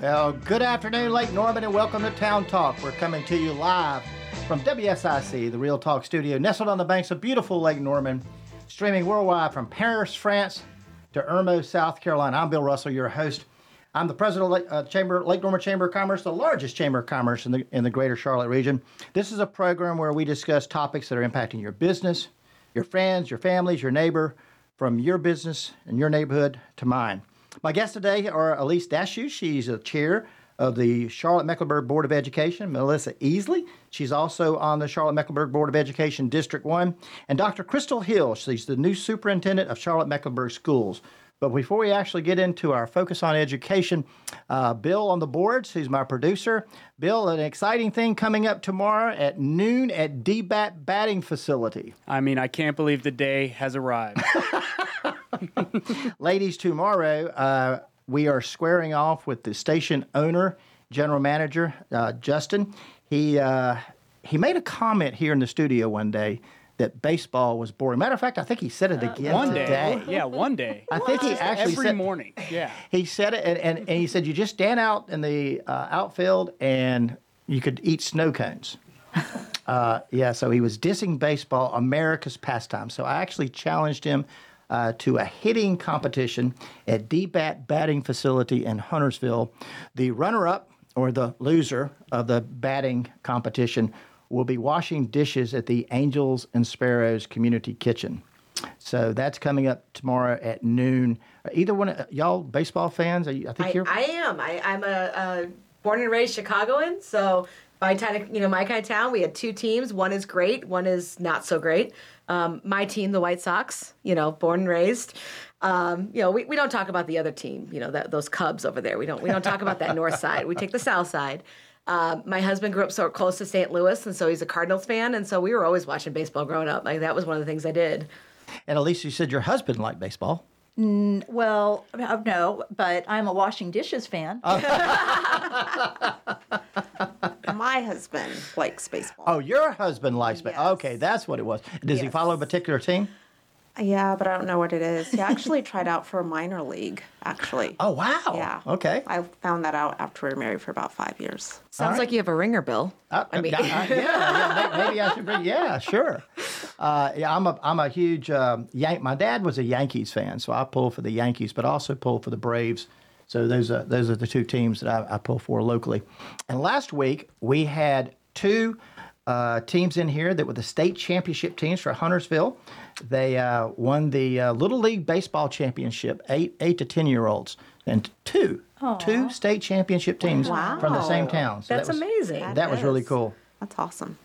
Well, good afternoon, Lake Norman, and welcome to Town Talk. We're coming to you live from WSIC, the Real Talk studio, nestled on the banks of beautiful Lake Norman, streaming worldwide from Paris, France to Irmo, South Carolina. I'm Bill Russell, your host. I'm the president of Lake, uh, Chamber, Lake Norman Chamber of Commerce, the largest chamber of commerce in the, in the greater Charlotte region. This is a program where we discuss topics that are impacting your business, your friends, your families, your neighbor, from your business and your neighborhood to mine. My guests today are Elyse Dashew. She's a chair of the Charlotte Mecklenburg Board of Education, Melissa Easley. She's also on the Charlotte Mecklenburg Board of Education District 1. And Dr. Crystal Hill. She's the new superintendent of Charlotte Mecklenburg Schools. But before we actually get into our focus on education, uh, Bill on the boards, who's my producer. Bill, an exciting thing coming up tomorrow at noon at DBAT Batting Facility. I mean, I can't believe the day has arrived. Ladies, tomorrow uh, we are squaring off with the station owner, general manager, uh, Justin. He, uh, he made a comment here in the studio one day that baseball was boring. Matter of fact, I think he said it again one today. day. Yeah, one day. I think he actually Every said, morning. Yeah. He said it, and, and, and he said you just stand out in the uh, outfield and you could eat snow cones. uh, yeah, so he was dissing baseball, America's pastime. So I actually challenged him uh, to a hitting competition at DBAT Batting Facility in Huntersville. The runner-up or the loser of the batting competition will be washing dishes at the Angels and Sparrows Community Kitchen. So that's coming up tomorrow at noon. Either one, of y'all baseball fans? Are you, I think I, you're. I am. I, I'm a, a born and raised Chicagoan, so my kind of you know my kind of town. We had two teams. One is great. One is not so great. Um, my team, the White Sox. You know, born and raised. Um, you know, we, we don't talk about the other team. You know, that, those Cubs over there. We don't we don't talk about that north side. We take the south side. Uh, my husband grew up so close to St. Louis, and so he's a Cardinals fan, and so we were always watching baseball growing up. Like that was one of the things I did. and at least you said your husband liked baseball. Well, uh, no, but I'm a washing dishes fan. My husband likes baseball. Oh, your husband likes baseball. Yes. Okay, that's what it was. Does he follow a particular team? Yeah, but I don't know what it is. He actually tried out for a minor league, actually. Oh, wow. Yeah. Okay. I found that out after we were married for about five years. Sounds right. like you have a ringer, Bill. Uh, I mean, uh, yeah, yeah, maybe I should bring. Yeah, sure. Uh, yeah, I'm a I'm a huge um, Yank. My dad was a Yankees fan, so I pull for the Yankees, but also pull for the Braves. So those are those are the two teams that I, I pull for locally. And last week we had two uh, teams in here that were the state championship teams for Huntersville. They uh, won the uh, Little League Baseball Championship, eight eight to ten year olds, and two two state championship teams from the same town. So That's that was, amazing. That, That was really cool. That's awesome.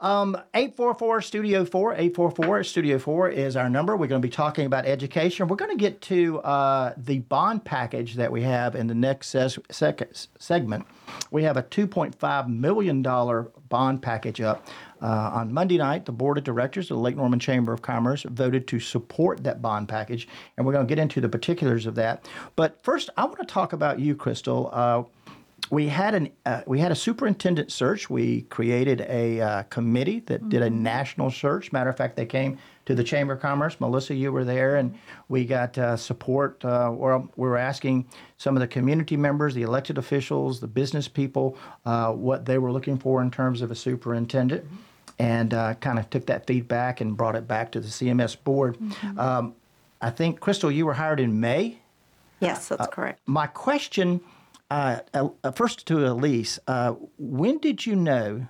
844 Studio 4, 844 Studio 4 is our number. We're going to be talking about education. We're going to get to uh, the bond package that we have in the next ses- sec- segment. We have a $2.5 million bond package up. Uh, on Monday night, the board of directors of the Lake Norman Chamber of Commerce voted to support that bond package, and we're going to get into the particulars of that. But first, I want to talk about you, Crystal. Uh, we had an uh, we had a superintendent search. We created a uh, committee that did a national search. Matter of fact, they came to the Chamber of Commerce. Melissa, you were there, and we got uh, support. Uh, or we were asking some of the community members, the elected officials, the business people, uh, what they were looking for in terms of a superintendent, and uh, kind of took that feedback and brought it back to the CMS board. Um, I think Crystal, you were hired in May Yes, that's correct. my question uh, uh, first to Elyse, uh, when did you know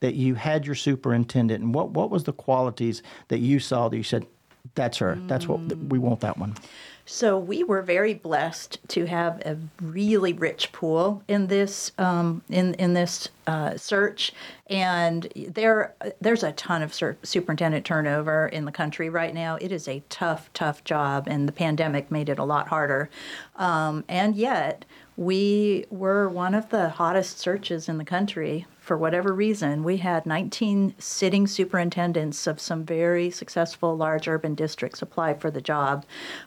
that you had your superintendent, and what what was the qualities that you saw that you said, "That's her. That's what we want. That one." So we were very blessed to have a really rich pool in this um, in in this uh, search, and there there's a ton of sur- superintendent turnover in the country right now. It is a tough, tough job, and the pandemic made it a lot harder. Um, and yet, we were one of the hottest searches in the country for whatever reason. We had 19 sitting superintendents of some very successful large urban districts apply for the job.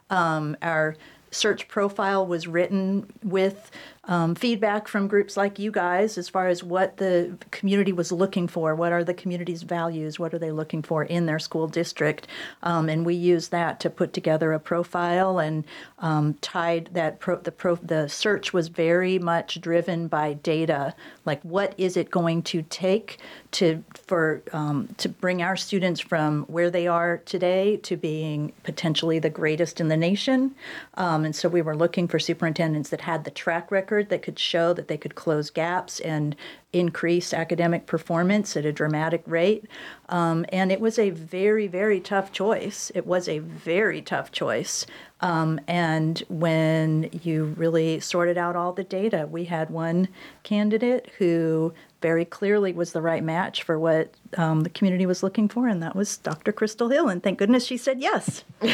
Um, our search profile was written with um, feedback from groups like you guys as far as what the community was looking for. What are the community's values? What are they looking for in their school district? Um, and we used that to put together a profile and um, tied that pro, the pro, the search was very much driven by data. Like what is it going to take to for um, to bring our students from where they are today to being potentially the greatest in the nation? Um, and so we were looking for superintendents that had the track record that could show that they could close gaps and increase academic performance at a dramatic rate. Um, and it was a very, very tough choice. It was a very tough choice. Um, and when you really sorted out all the data, we had one candidate who very clearly was the right match for what um, the community was looking for, and that was Dr. Crystal Hill. And thank goodness she said yes.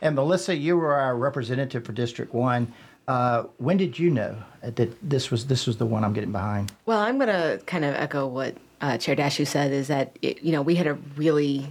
And Melissa, you were our representative for District One. Uh, when did you know that this was this was the one I'm getting behind? Well, I'm going to kind of echo what uh, Chair Dashew said is that, it, you know, we had a really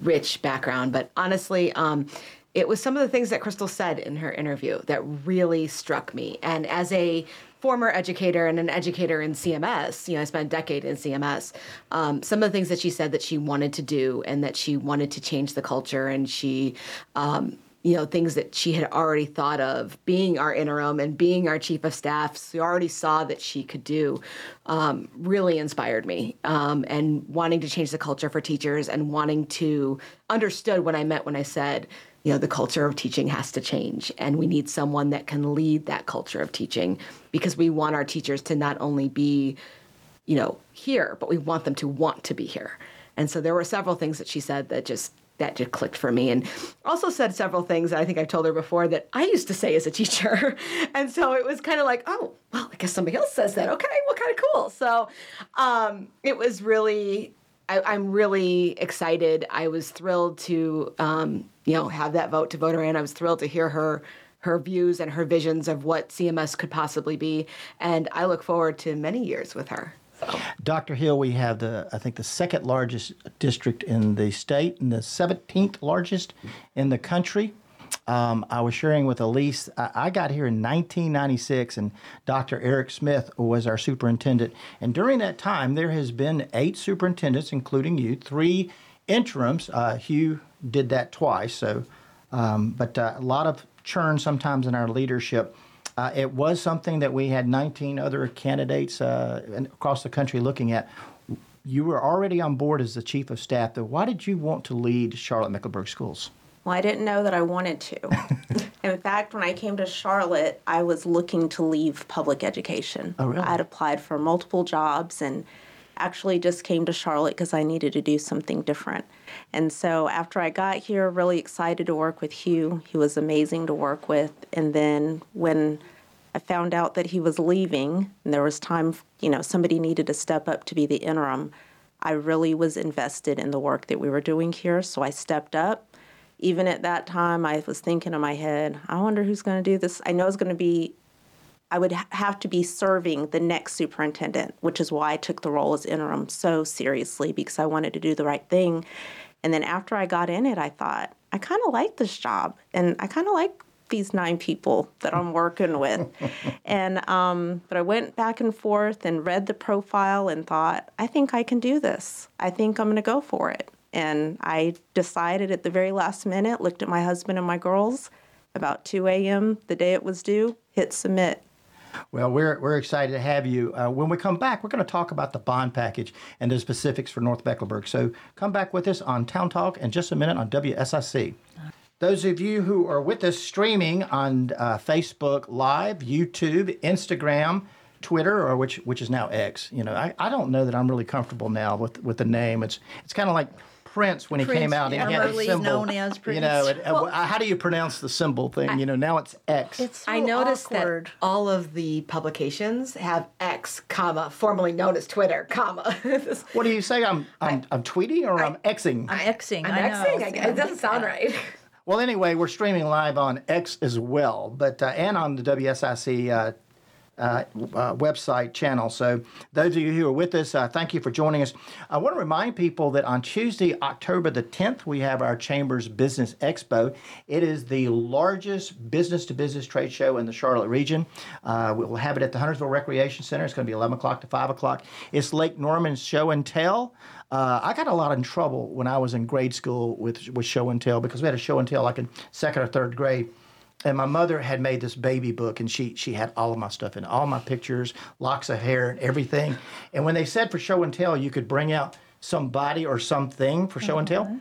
rich background, but honestly, um, it was some of the things that Crystal said in her interview that really struck me. And as a former educator and an educator in CMS, you know, I spent a decade in CMS. Um, some of the things that she said that she wanted to do and that she wanted to change the culture, and she, um, you know, things that she had already thought of being our interim and being our chief of staff. So already saw that she could do, um, really inspired me. Um, and wanting to change the culture for teachers and wanting to understood what I meant when I said, you know, the culture of teaching has to change, and we need someone that can lead that culture of teaching because we want our teachers to not only be, you know, here, but we want them to want to be here. And so there were several things that she said that just that just clicked for me and also said several things that I think I've told her before that I used to say as a teacher. and so it was kind of like, oh, well, I guess somebody else says that. Okay, well, kind of cool. So um, it was really, I, am really excited. I was thrilled to, um, you know, have that vote to vote her in. I was thrilled to hear her her views and her visions of what CMS could possibly be. And I look forward to many years with her. Dr. Hill, we have the I think the second largest district in the state and the 17th largest in the country. Um, I was sharing with Elyse. I, I got here in 1996, and Dr. Eric Smith was our superintendent. And during that time, there has been eight superintendents, including you, three interims. Uh, Hugh did that twice, so um, but uh, a lot of churn sometimes in our leadership. Uh, it was something that we had 19 other candidates uh, across the country looking at. You were already on board as the chief of staff, though. Why did you want to lead Charlotte Mecklenburg Schools? Well, I didn't know that I wanted to. In fact, when I came to Charlotte, I was looking to leave public education. Oh, really? I'd applied for multiple jobs and actually just came to Charlotte because I needed to do something different. And so after I got here, really excited to work with Hugh. He was amazing to work with. And then when I found out that he was leaving and there was time, you know, somebody needed to step up to be the interim, I really was invested in the work that we were doing here. So I stepped up even at that time, I was thinking in my head, I wonder who's going to do this. I know it's going to be, I would ha- have to be serving the next superintendent, which is why I took the role as interim so seriously because I wanted to do the right thing. And then after I got in it, I thought, I kind of like this job and I kind of like these nine people that I'm working with. and um, but I went back and forth and read the profile and thought, I think I can do this. I think I'm going to go for it. And I decided at the very last minute, looked at my husband and my girls about 2 a.m. the day it was due, hit submit. Well, we're, we're excited to have you. Uh, when we come back, we're going to talk about the bond package and the specifics for North Mecklenburg. So come back with us on Town Talk in just a minute on WSIC. Those of you who are with us streaming on uh, Facebook Live, YouTube, Instagram, Twitter, or which which is now X, you know, I, I don't know that I'm really comfortable now with with the name. It's it's kind of like Prince when he Prince, came out. yeah. and he had a symbol. known as You know, it- uh, how do you pronounce the symbol thing? you know, now it's X. It's so I noticed awkward. that all of the publications have X, comma, formerly known as Twitter, comma. What do you say? I'm I'm, I'm tweeting or I, am Xing? I'm Xing. I'm I Xing. know. I guess. It doesn't sound right. Well, anyway, we're streaming live on X as well, but uh, and on the WSIC uh, uh, uh, website channel. So, those of you who are with us, uh, thank you for joining us. I want to remind people that on Tuesday, October the 10th, we have our Chambers Business Expo. It is the largest business to business trade show in the Charlotte region. Uh, we'll have it at the Huntersville Recreation Center. It's going to be 11 o'clock to 5 o'clock. It's Lake Norman's show and tell. Uh, I got a lot in trouble when I was in grade school with, with show and tell because we had a show and tell like in second or third grade and my mother had made this baby book and she she had all of my stuff in all my pictures locks of hair and everything and when they said for show and tell you could bring out somebody or something for show and tell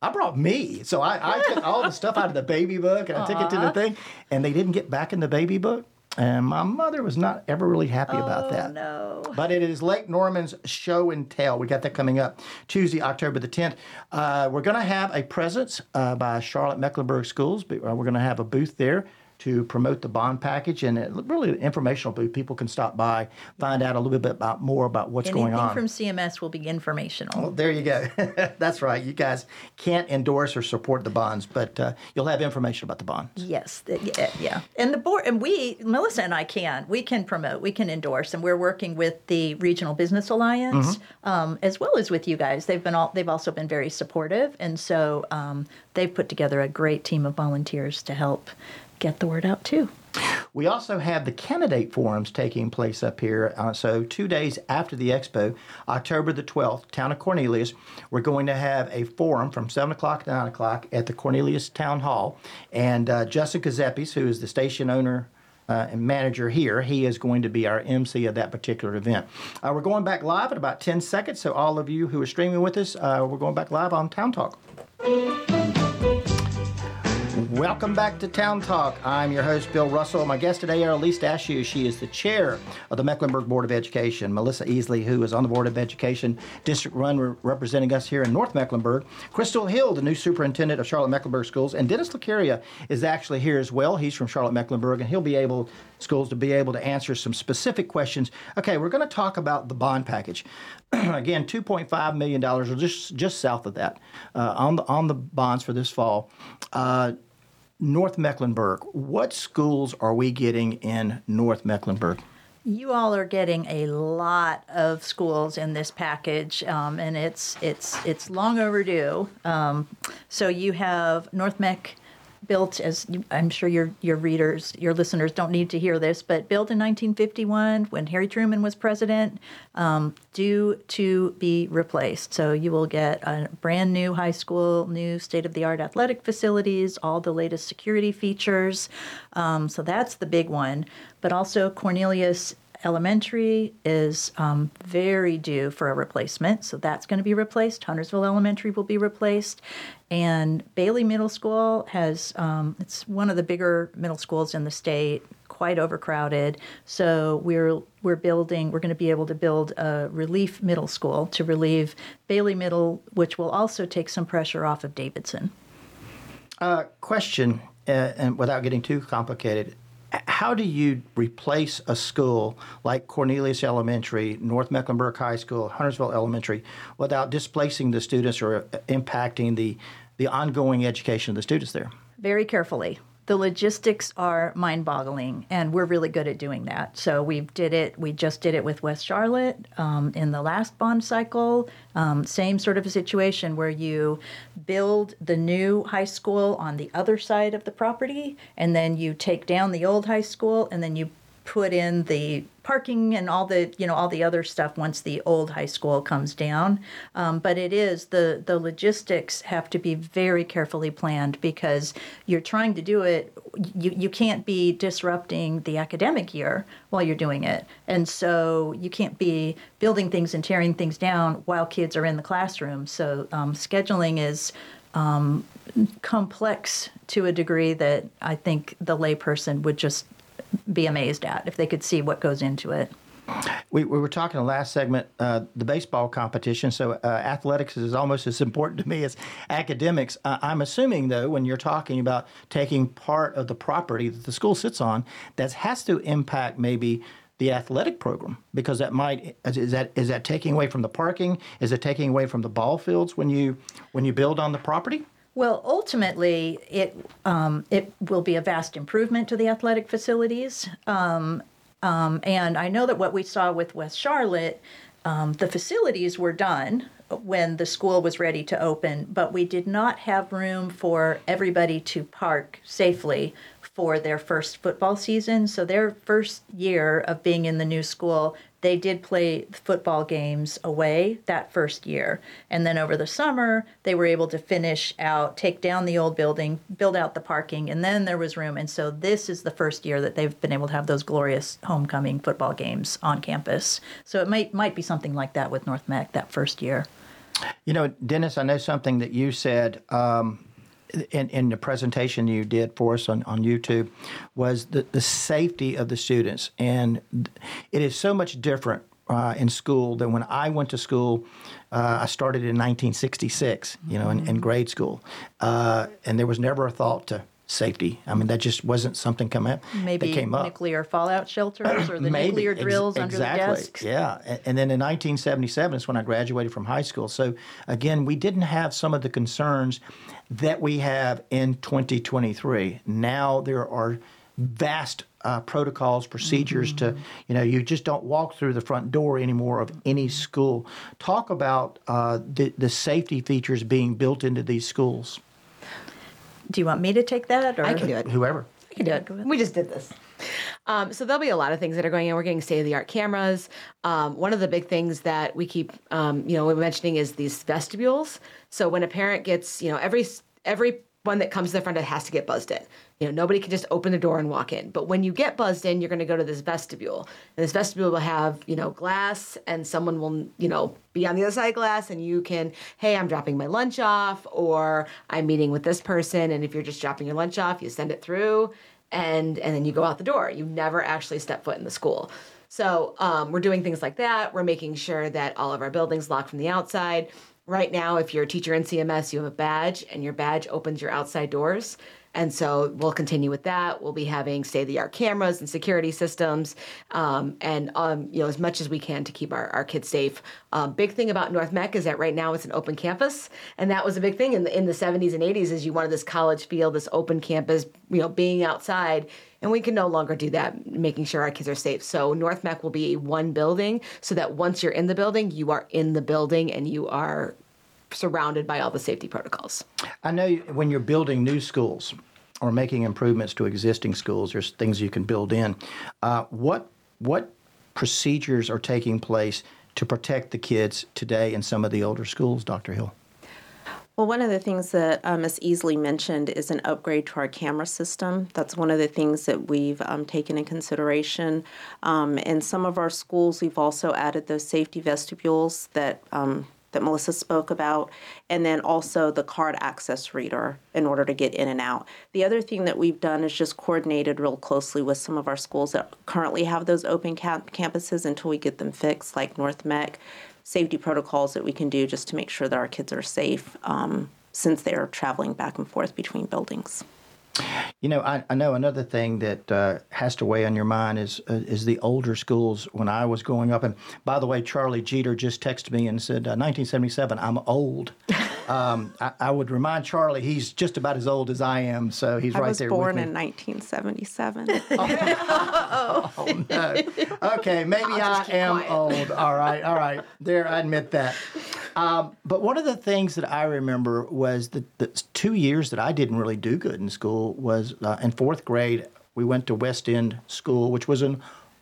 I brought me. So I, I took all the stuff out of the baby book and I took it to the thing. And they didn't get back in the baby book. And my mother was not ever really happy about that. no. But it is Lake Norman's Show and Tell. We got that coming up Tuesday, October the 10th. Uh, we're going to have a presence uh, by Charlotte Mecklenburg Schools. Uh, We're going to have a booth there to promote the bond package and it, really informational booth. People can stop by, find out a little bit about more about what's Anything going on. from CMS will be informational. Well, there you go. That's right. You guys can't endorse or support the bonds, but uh, you'll have information about the bonds. Yes, yeah. And the board, and we, Melissa and I can, we can promote, we can endorse, and we're working with the Regional Business Alliance um, as well as with you guys. They've been all, they've also been very supportive, and so um, they've put together a great team of volunteers to help get the word out too. We also have the candidate forums taking place up here. Uh, so, two days after the expo, October the 12th, Town of Cornelius, we're going to have a forum from 7 o'clock to 9 o'clock at the Cornelius Town Hall. And uh, Jessica Zeppes, who is the station owner uh, and manager here, he is going to be our MC of that particular event. Uh, we're going back live in about 10 seconds. So, all of you who are streaming with us, uh, we're going back live on Town Talk. Welcome back to Town Talk. I'm your host, Bill Russell. My guest today, are Elyse Dashew. She is the chair of the Mecklenburg Board of Education. Melissa Easley, who is on the Board of Education, District 1, re- representing us here in North Mecklenburg. Crystal Hill, the new superintendent of Charlotte Mecklenburg Schools. And Dennis LaCaria is actually here as well. He's from Charlotte Mecklenburg, and he'll be able, schools, to be able to answer some specific questions. Okay, we're going to talk about the bond package. Again, $2.5 million, or just, just south of that, uh, on, the, on the bonds for this fall. Uh, North Mecklenburg, what schools are we getting in North Mecklenburg? You all are getting a lot of schools in this package, um, and it's it's it's long overdue. Um, so you have North Meck built as I'm sure your your readers, your listeners don't need to hear this, but built in 1951 when Harry Truman was president, um, due to be replaced. So you will get a brand new high school, new state of the art athletic facilities, all the latest security features. Um, so that's the big one. But also Cornelius Elementary is um, very due for a replacement, so that's going to be replaced. Huntersville Elementary will be replaced, and Bailey Middle School has um, it's one of the bigger middle schools in the state, quite overcrowded. So we're we're building. We're going to be able to build a relief middle school to relieve Bailey Middle, which will also take some pressure off of Davidson. Uh, question, uh, and without getting too complicated, how do you replace a school like Cornelius Elementary, North Mecklenburg High School, Huntersville Elementary, without displacing the students or impacting the the ongoing education of the students there? very carefully. The logistics are mind-boggling, and we're really good at doing that. So we did it. We just did it with West Charlotte um, in the last bond cycle. Um, same sort of a situation where you build the new high school on the other side of the property, and then you take down the old high school, and then you put in the parking and all the you know all the other stuff once the old high school comes down. Um, but it is the the logistics have to be very carefully planned because you're trying to do it you, you can't be disrupting the academic year while you're doing it. And so you can't be building things and tearing things down while kids are in the classroom. So um, scheduling is um, complex to a degree that I think the layperson would just be amazed at if they could see what goes into it. We, we were talking the last segment, uh, the baseball competition. So uh, athletics is almost as important to me as academics. Uh, I'm assuming, though, when you're talking about taking part of the property that the school sits on, that has to impact maybe the athletic program because that might is that is that taking away from the parking? Is it taking away from the ball fields when you when you build on the property? Well, ultimately, it um, it will be a vast improvement to the athletic facilities. Um, Um, and I know that what we saw with West Charlotte, um, the facilities were done when the school was ready to open, but we did not have room for everybody to park safely for their first football season. So their first year of being in the new school, they did play football games away that first year. And then over the summer, they were able to finish out, take down the old building, build out the parking, and then there was room. And so this is the first year that they've been able to have those glorious homecoming football games on campus. So it might might be something like that with North Meck that first year. You know, Dennis, I know something that you said um, in, in the presentation you did for us on, on YouTube was the, the safety of the students. And it is so much different uh, in school than when I went to school. Uh, I started in 1966, you know, in, in grade school. Uh, and there was never a thought to safety. I mean, that just wasn't something come up, Maybe that came up. nuclear fallout shelters or the Maybe. nuclear Ex- drills under exactly. the desks. Yeah. A- And then in 1977 is when I graduated from high school. So again, we didn't have some of the concerns that we have in 2023. Now there are vast uh, protocols, procedures to, you know, you just don't walk through the front door anymore of any school. Talk about uh, the, the safety features being built into these schools. Do you want me to take that? Or? I can do it. Whoever. I can do it. We just did this. Um, so there'll be a lot of things that are going in. We're getting state of the art cameras. Um, one of the big things that we keep, um, you know, we're mentioning is these vestibules. So when a parent gets, you know, every every one that comes to the front, has to get buzzed in. You know, nobody can just open the door and walk in. But when you get buzzed in, you're going to go to this vestibule, and this vestibule will have, you know, glass, and someone will, you know, be on the other side of glass, and you can, hey, I'm dropping my lunch off, or I'm meeting with this person, and if you're just dropping your lunch off, you send it through and and then you go out the door. You never actually step foot in the school. So um, we're doing things like that. We're making sure that all of our buildings lock from the outside. Right now, if you're a teacher in CMS, you have a badge, and your badge opens your outside doors. And so we'll continue with that. We'll be having state of the art cameras and security systems, um, and um, you know as much as we can to keep our, our kids safe. Um, big thing about North Meck is that right now it's an open campus, and that was a big thing in the in the 70s and 80s. Is you wanted this college feel, this open campus, you know, being outside, and we can no longer do that, making sure our kids are safe. So North Meck will be one building, so that once you're in the building, you are in the building and you are surrounded by all the safety protocols. I know when you're building new schools or making improvements to existing schools, there's things you can build in. Uh, what what procedures are taking place to protect the kids today in some of the older schools, Dr. Hill? Well, one of the things that uh, Ms. Easley mentioned is an upgrade to our camera system. That's one of the things that we've um, taken in consideration. Um, in some of our schools, we've also added those safety vestibules that um, that Melissa spoke about, and then also the card access reader in order to get in and out. The other thing that we've done is just coordinated real closely with some of our schools that currently have those open camp- campuses until we get them fixed, like North Meck safety protocols that we can do just to make sure that our kids are safe um, since they're traveling back and forth between buildings. You know, I, I know another thing that uh, has to weigh on your mind is uh, is the older schools. When I was growing up, and by the way, Charlie Jeter just texted me and said, uh, "1977, I'm old." um, I, I, would remind Charlie he's just about as old as I am, so he's I right there. I was born in me. 1977. oh no. Okay, maybe I am quiet. old. All right, all right. There, I admit that. Um, but one of the things that I remember was the, the two years that I didn't really do good in school was uh, in fourth grade. We went to West End School, which was an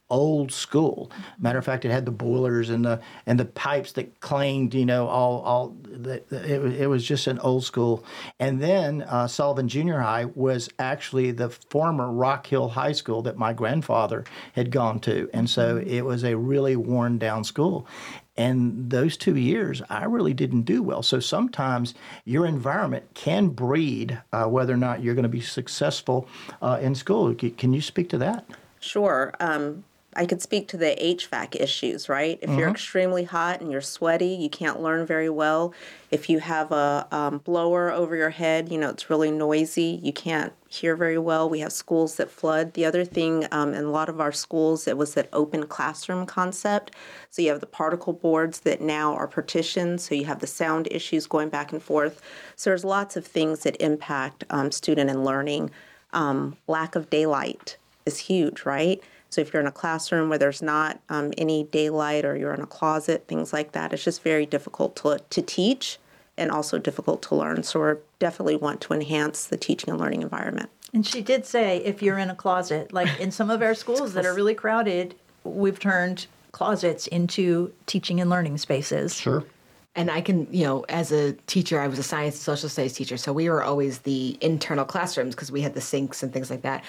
old school. Matter of fact, it had the boilers and the and the pipes that clanged. You know, all all. The, it, was- it was just an old school. And then uh, Sullivan Junior High was actually the former Rock Hill High School that my grandfather had gone to, and so it was a really worn down school. And those two years, I really didn't do well. So sometimes your environment can breed uh, whether or not you're going to be successful uh, in school. Can you speak to that? Sure. Um, I could speak to the HVAC issues, right? If you're extremely hot and you're sweaty, you can't learn very well. If you have a um, blower over your head, you know, it's really noisy, you can't hear very well. We have schools that flood. The other thing um, in a lot of our schools, it was that open classroom concept. So you have the particle boards that now are partitioned, so you have the sound issues going back and forth. So there's lots of things that impact um, student and learning. Um, lack of daylight is huge, right? So if you're in a classroom where there's not um, any daylight or you're in a closet, things like that, it's just very difficult to, to teach and also difficult to learn. So we definitely want to enhance the teaching and learning environment. And she did say if you're in a closet, like in some of our schools that are really crowded, we've turned closets into teaching and learning spaces. Sure. and I can, you know, as a teacher, I was a science and social studies teacher, so we were always the internal classrooms because we had the sinks and things like that.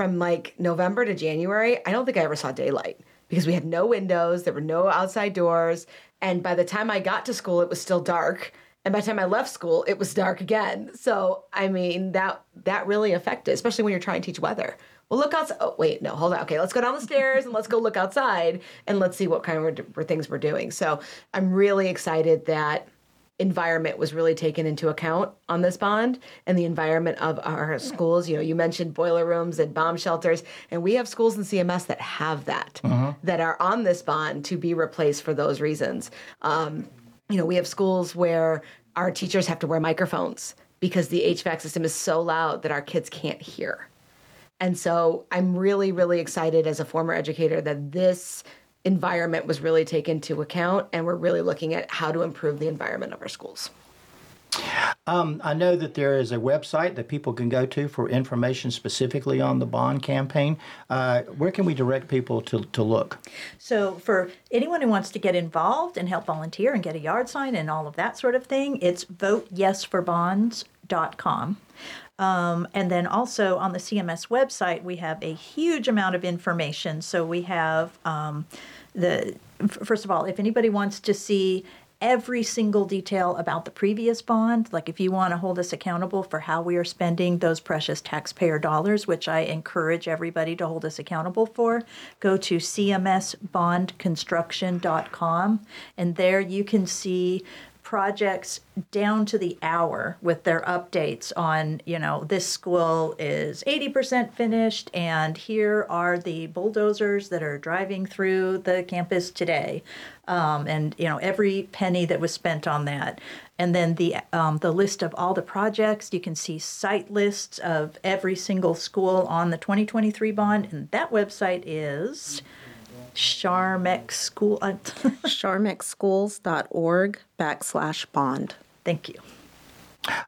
From like November to January, I don't think I ever saw daylight because we had no windows, there were no outside doors, and by the time I got to school, it was still dark. And by the time I left school, it was dark again. So I mean that that really affected, especially when you're trying to teach weather. Well, look outside. Oh, wait, no, hold on. Okay, let's go down the stairs and let's go look outside and let's see what kind of things we're doing. So I'm really excited that environment was really taken into account on this bond and the environment of our schools. You know, you mentioned boiler rooms and bomb shelters, and we have schools in CMS that have that, that are on this bond to be replaced for those reasons. Um, you know, we have schools where our teachers have to wear microphones because the HVAC system is so loud that our kids can't hear. And so I'm really, really excited as a former educator that this environment was really taken into account and we're really looking at how to improve the environment of our schools. Um, I know that there is a website that people can go to for information specifically on the bond campaign. Uh, where can we direct people to, to look? So, for anyone who wants to get involved and help volunteer and get a yard sign and all of that sort of thing, it's voteyesforbonds.com. Um, and then also on the CMS website, we have a huge amount of information. So we have um, the first of all, if anybody wants to see every single detail about the previous bond, like if you want to hold us accountable for how we are spending those precious taxpayer dollars, which I encourage everybody to hold us accountable for, go to cmsbondconstruction.com, and there you can see projects down to the hour with their updates on, you know, this school is 80% finished and here are the bulldozers that are driving through the campus today. Um, and, you know, every penny that was spent on that. And then the, um, the list of all the projects, you can see site lists of every single school on the 2023 bond. And that website is Charmex School. uh, charmeckschools.org backslash bond. Thank you.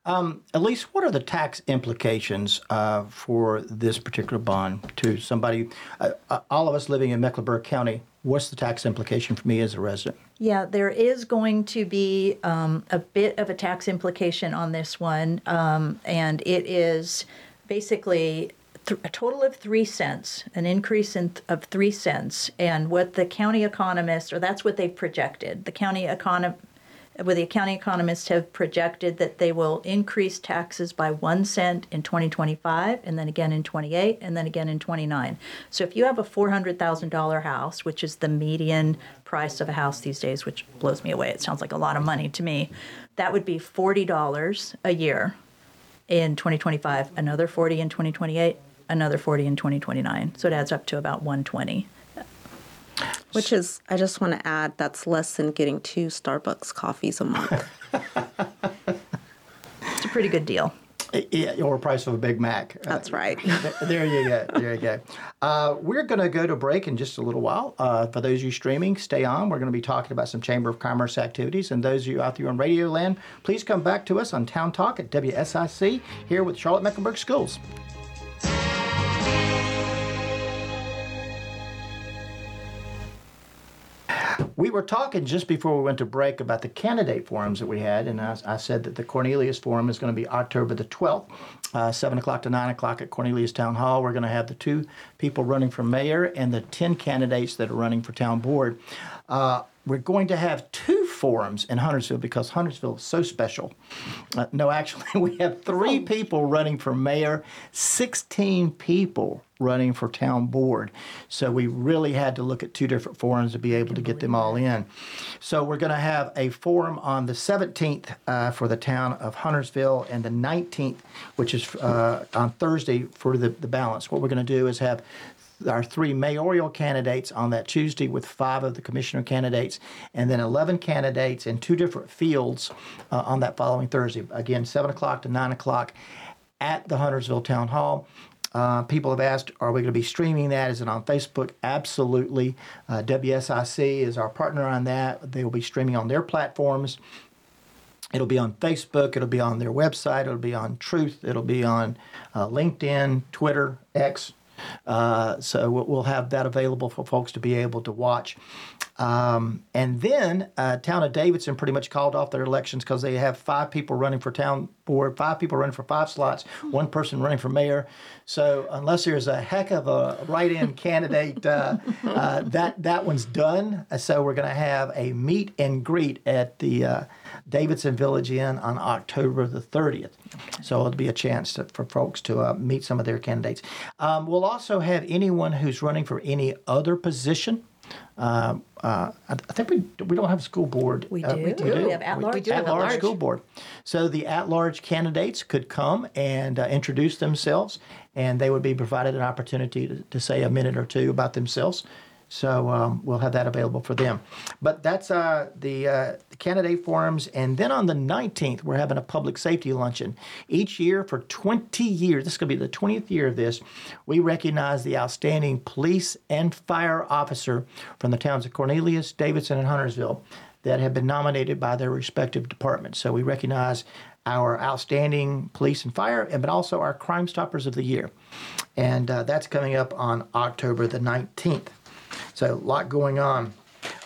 Elyse, what are the tax implications uh, for this particular bond to somebody, uh, uh, all of us living in Mecklenburg County? What's the tax implication for me as a resident? Yeah, there is going to be um, a bit of a tax implication on this one, um, and it is basically th- a total of three cents, an increase in th- of three cents. And what the county economists, or that's what they've projected, the county econom, where the county economists have projected that they will increase taxes by one cent in 2025, and then again in 28, and then again in 29. So if you have a $400,000 house, which is the median price of a house these days, which blows me away, it sounds like a lot of money to me, that would be $40 a year in 2025, another 40 in 2028, another 40 in 2029. So it adds up to about 120. Which is, I just want to add, that's less than getting two Starbucks coffees a month. It's a pretty good deal. Yeah, or price of a Big Mac. Uh, That's right. there you go. There you go. Uh, we're going to go to break in just a little while. Uh, for those of you streaming, stay on. We're going to be talking about some Chamber of Commerce activities. And those of you out there on Radio Land, please come back to us on Town Talk at WSIC here with Charlotte Mecklenburg Schools. We were talking just before we went to break about the candidate forums that we had, and I, I said that the Cornelius Forum is going to be October the 12th, uh, 7 o'clock to 9 o'clock at Cornelius Town Hall. We're going to have the two people running for mayor and the 10 candidates that are running for town board. Uh, we're going to have two forums in Huntersville because Huntersville is so special. Uh, no, actually, we have three people running for mayor, 16 people running for town board. So we really had to look at two different forums to be able to get them all in. So we're going to have a forum on the 17th uh, for the town of Huntersville and the 19th, which is uh, on Thursday for the, the balance. What we're going to do is have our three mayoral candidates on that Tuesday with five of the commissioner candidates, and then 11 candidates in two different fields uh, on that following Thursday. Again, 7 o'clock to 9 o'clock at the Huntersville Town Hall. Uh, people have asked, are we going to be streaming that? Is it on Facebook? Absolutely. Uh, WSIC is our partner on that. They will be streaming on their platforms. It'll be on Facebook. It'll be on their website. It'll be on Truth. It'll be on uh, LinkedIn, Twitter, X. Uh, so we'll- we'll have that available for folks to be able to watch. Um, and then uh, town of Davidson pretty much called off their elections because they have five people running for town board, five people running for five slots, one person running for mayor. So unless there's a heck of a write-in candidate, uh, uh, that that one's done. So we're going to have a meet and greet at the uh, Davidson Village Inn on October the 30th. So it'll be a chance to, for folks to uh, meet some of their candidates. Um, we'll also have anyone who's running for any other position. Uh, uh, I, I think we we don't have a school board. We Uh, do. we We have at-large. We do have at-large at-large. school board. So the at-large candidates could come and uh, introduce themselves, and they would be provided an opportunity to, to say a minute or two about themselves. So um, we'll have that available for them. But that's uh, the, uh, the candidate forums. And then on the 19th, we're having a public safety luncheon. Each year for 20 years, this is going to be the 20th year of this, we recognize the outstanding police and fire officer from the towns of Cornelius, Davidson, and Huntersville that have been nominated by their respective departments. So we recognize our outstanding police and fire, and but also our Crime Stoppers of the Year. And uh, that's coming up on October the 19th. So, a lot going on.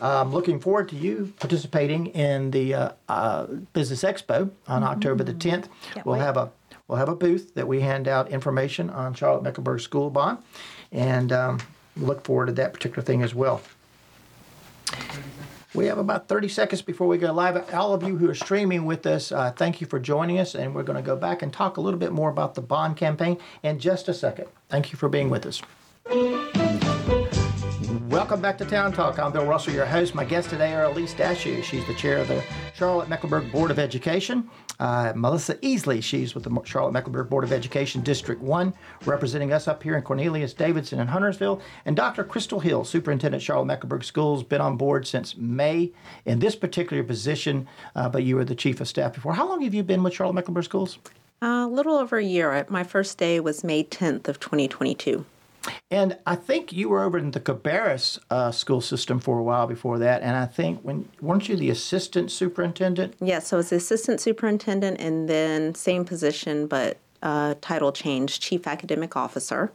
I'm looking forward to you participating in the uh, uh, Business Expo on October the 10th. Can't we'll wait. have a we'll have a booth that we hand out information on Charlotte Mecklenburg School Bond, and um, look forward to that particular thing as well. We have about 30 seconds before we go live. All of you who are streaming with us, uh, thank you for joining us, and we're going to go back and talk a little bit more about the bond campaign in just a second. Thank you for being with us. Welcome back to Town Talk. I'm Bill Russell, your host. My guests today are Elyse Dashew. She's the chair of the Charlotte Mecklenburg Board of Education. Uh, Melissa Easley, she's with the Charlotte Mecklenburg Board of Education District 1, representing us up here in Cornelius, Davidson, and Huntersville. And Dr. Crystal Hill, Superintendent Charlotte Mecklenburg Schools, been on board since May in this particular position, uh, but you were the chief of staff before. How long have you been with Charlotte Mecklenburg Schools? A little over a year. My first day was May 10th of 2022. And I think you were over in the Cabarrus uh, school system for a while before that. And I think when weren't you the assistant superintendent? Yes, so I was the assistant superintendent and then same position, but uh, title change, chief academic officer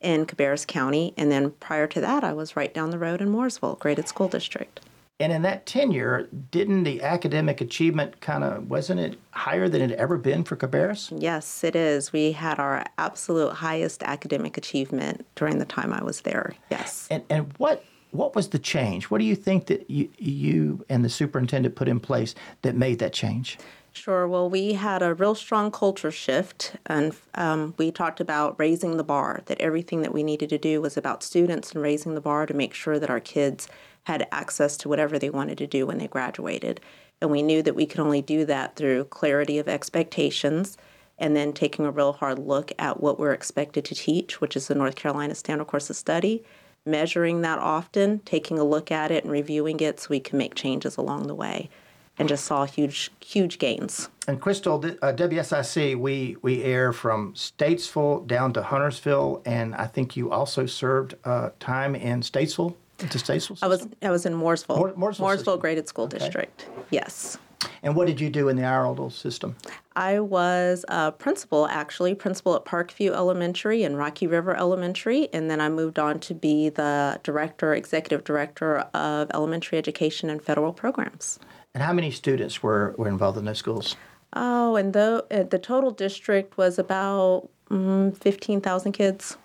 in Cabarrus County. And then prior to that, I was right down the road in Mooresville, graded school district. And in that tenure, didn't the academic achievement kind of wasn't it higher than it had ever been for Cabarrus? Yes, it is. We had our absolute highest academic achievement during the time I was there. Yes. And and what what was the change? What do you think that you, you and the superintendent put in place that made that change? Sure. Well, we had a real strong culture shift, and um, we talked about raising the bar, that everything that we needed to do was about students and raising the bar to make sure that our kids had access to whatever they wanted to do when they graduated. And we knew that we could only do that through clarity of expectations and then taking a real hard look at what we're expected to teach, which is the North Carolina Standard Course of Study, measuring that often, taking a look at it and reviewing it so we can make changes along the way. And just saw huge, huge gains. And Crystal, uh, WSIC, we we air from Statesville down to Huntersville, and I think you also served uh, time in Statesville. Statesville. I was? I was in Mooresville, Moore- Mooresville system. Graded School Okay. District. Yes, And what did you do in the Arundel system? I was a principal actually, principal at Parkview Elementary and Rocky River Elementary, and then I moved on to be the director, executive director of elementary education and federal programs. And how many students were, were involved in those schools? Oh, and the uh, the total district was about mm, fifteen thousand kids,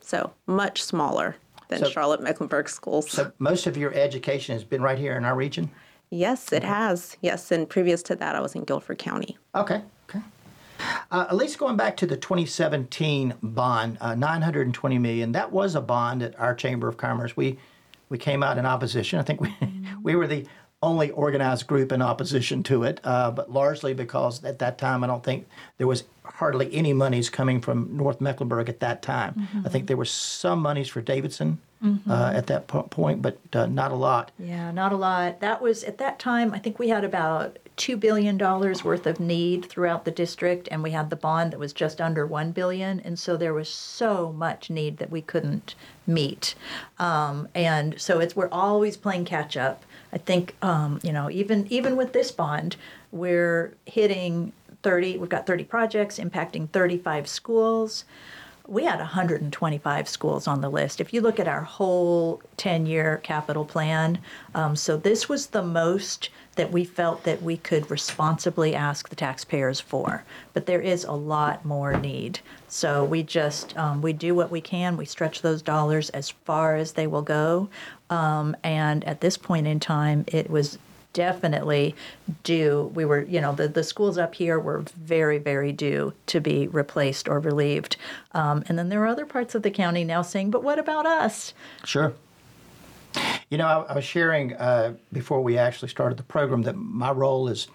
so much smaller than So- Charlotte Mecklenburg schools. So most of your education has been right here in our region. yes, it has. Yes, and previous to that, I was in Guilford County. Okay. Okay. Uh, at least going back to the 2017 bond, uh, 920 million. That was a bond at our Chamber of Commerce. We we came out in opposition. I think we we were the only organized group in opposition to it, uh, but largely because at that time I don't think there was hardly any monies coming from North Mecklenburg at that time. I think there were some monies for Davidson uh, at that po- point, but uh, not a lot. Yeah, not a lot. That was at that time. I think we had about two billion dollars worth of need throughout the district, and we had the bond that was just under one billion, and so there was so much need that we couldn't meet, um, and so it's we're always playing catch up. I think um, you know even even with this bond, we're hitting thirty. We've got thirty projects impacting thirty-five schools we had 125 schools on the list. If you look at our whole 10 year capital plan, um, so this was the most that we felt that we could responsibly ask the taxpayers for. But there is a lot more need. So we just, um, we do what we can. We stretch those dollars as far as they will go. Um, and at this point in time, it was definitely due. We were, you know, the, the schools up here were very, very due to be replaced or relieved. Um, and then there are other parts of the county now saying, but what about us? Sure. You know, I, I was sharing uh, before we actually started the program that my role is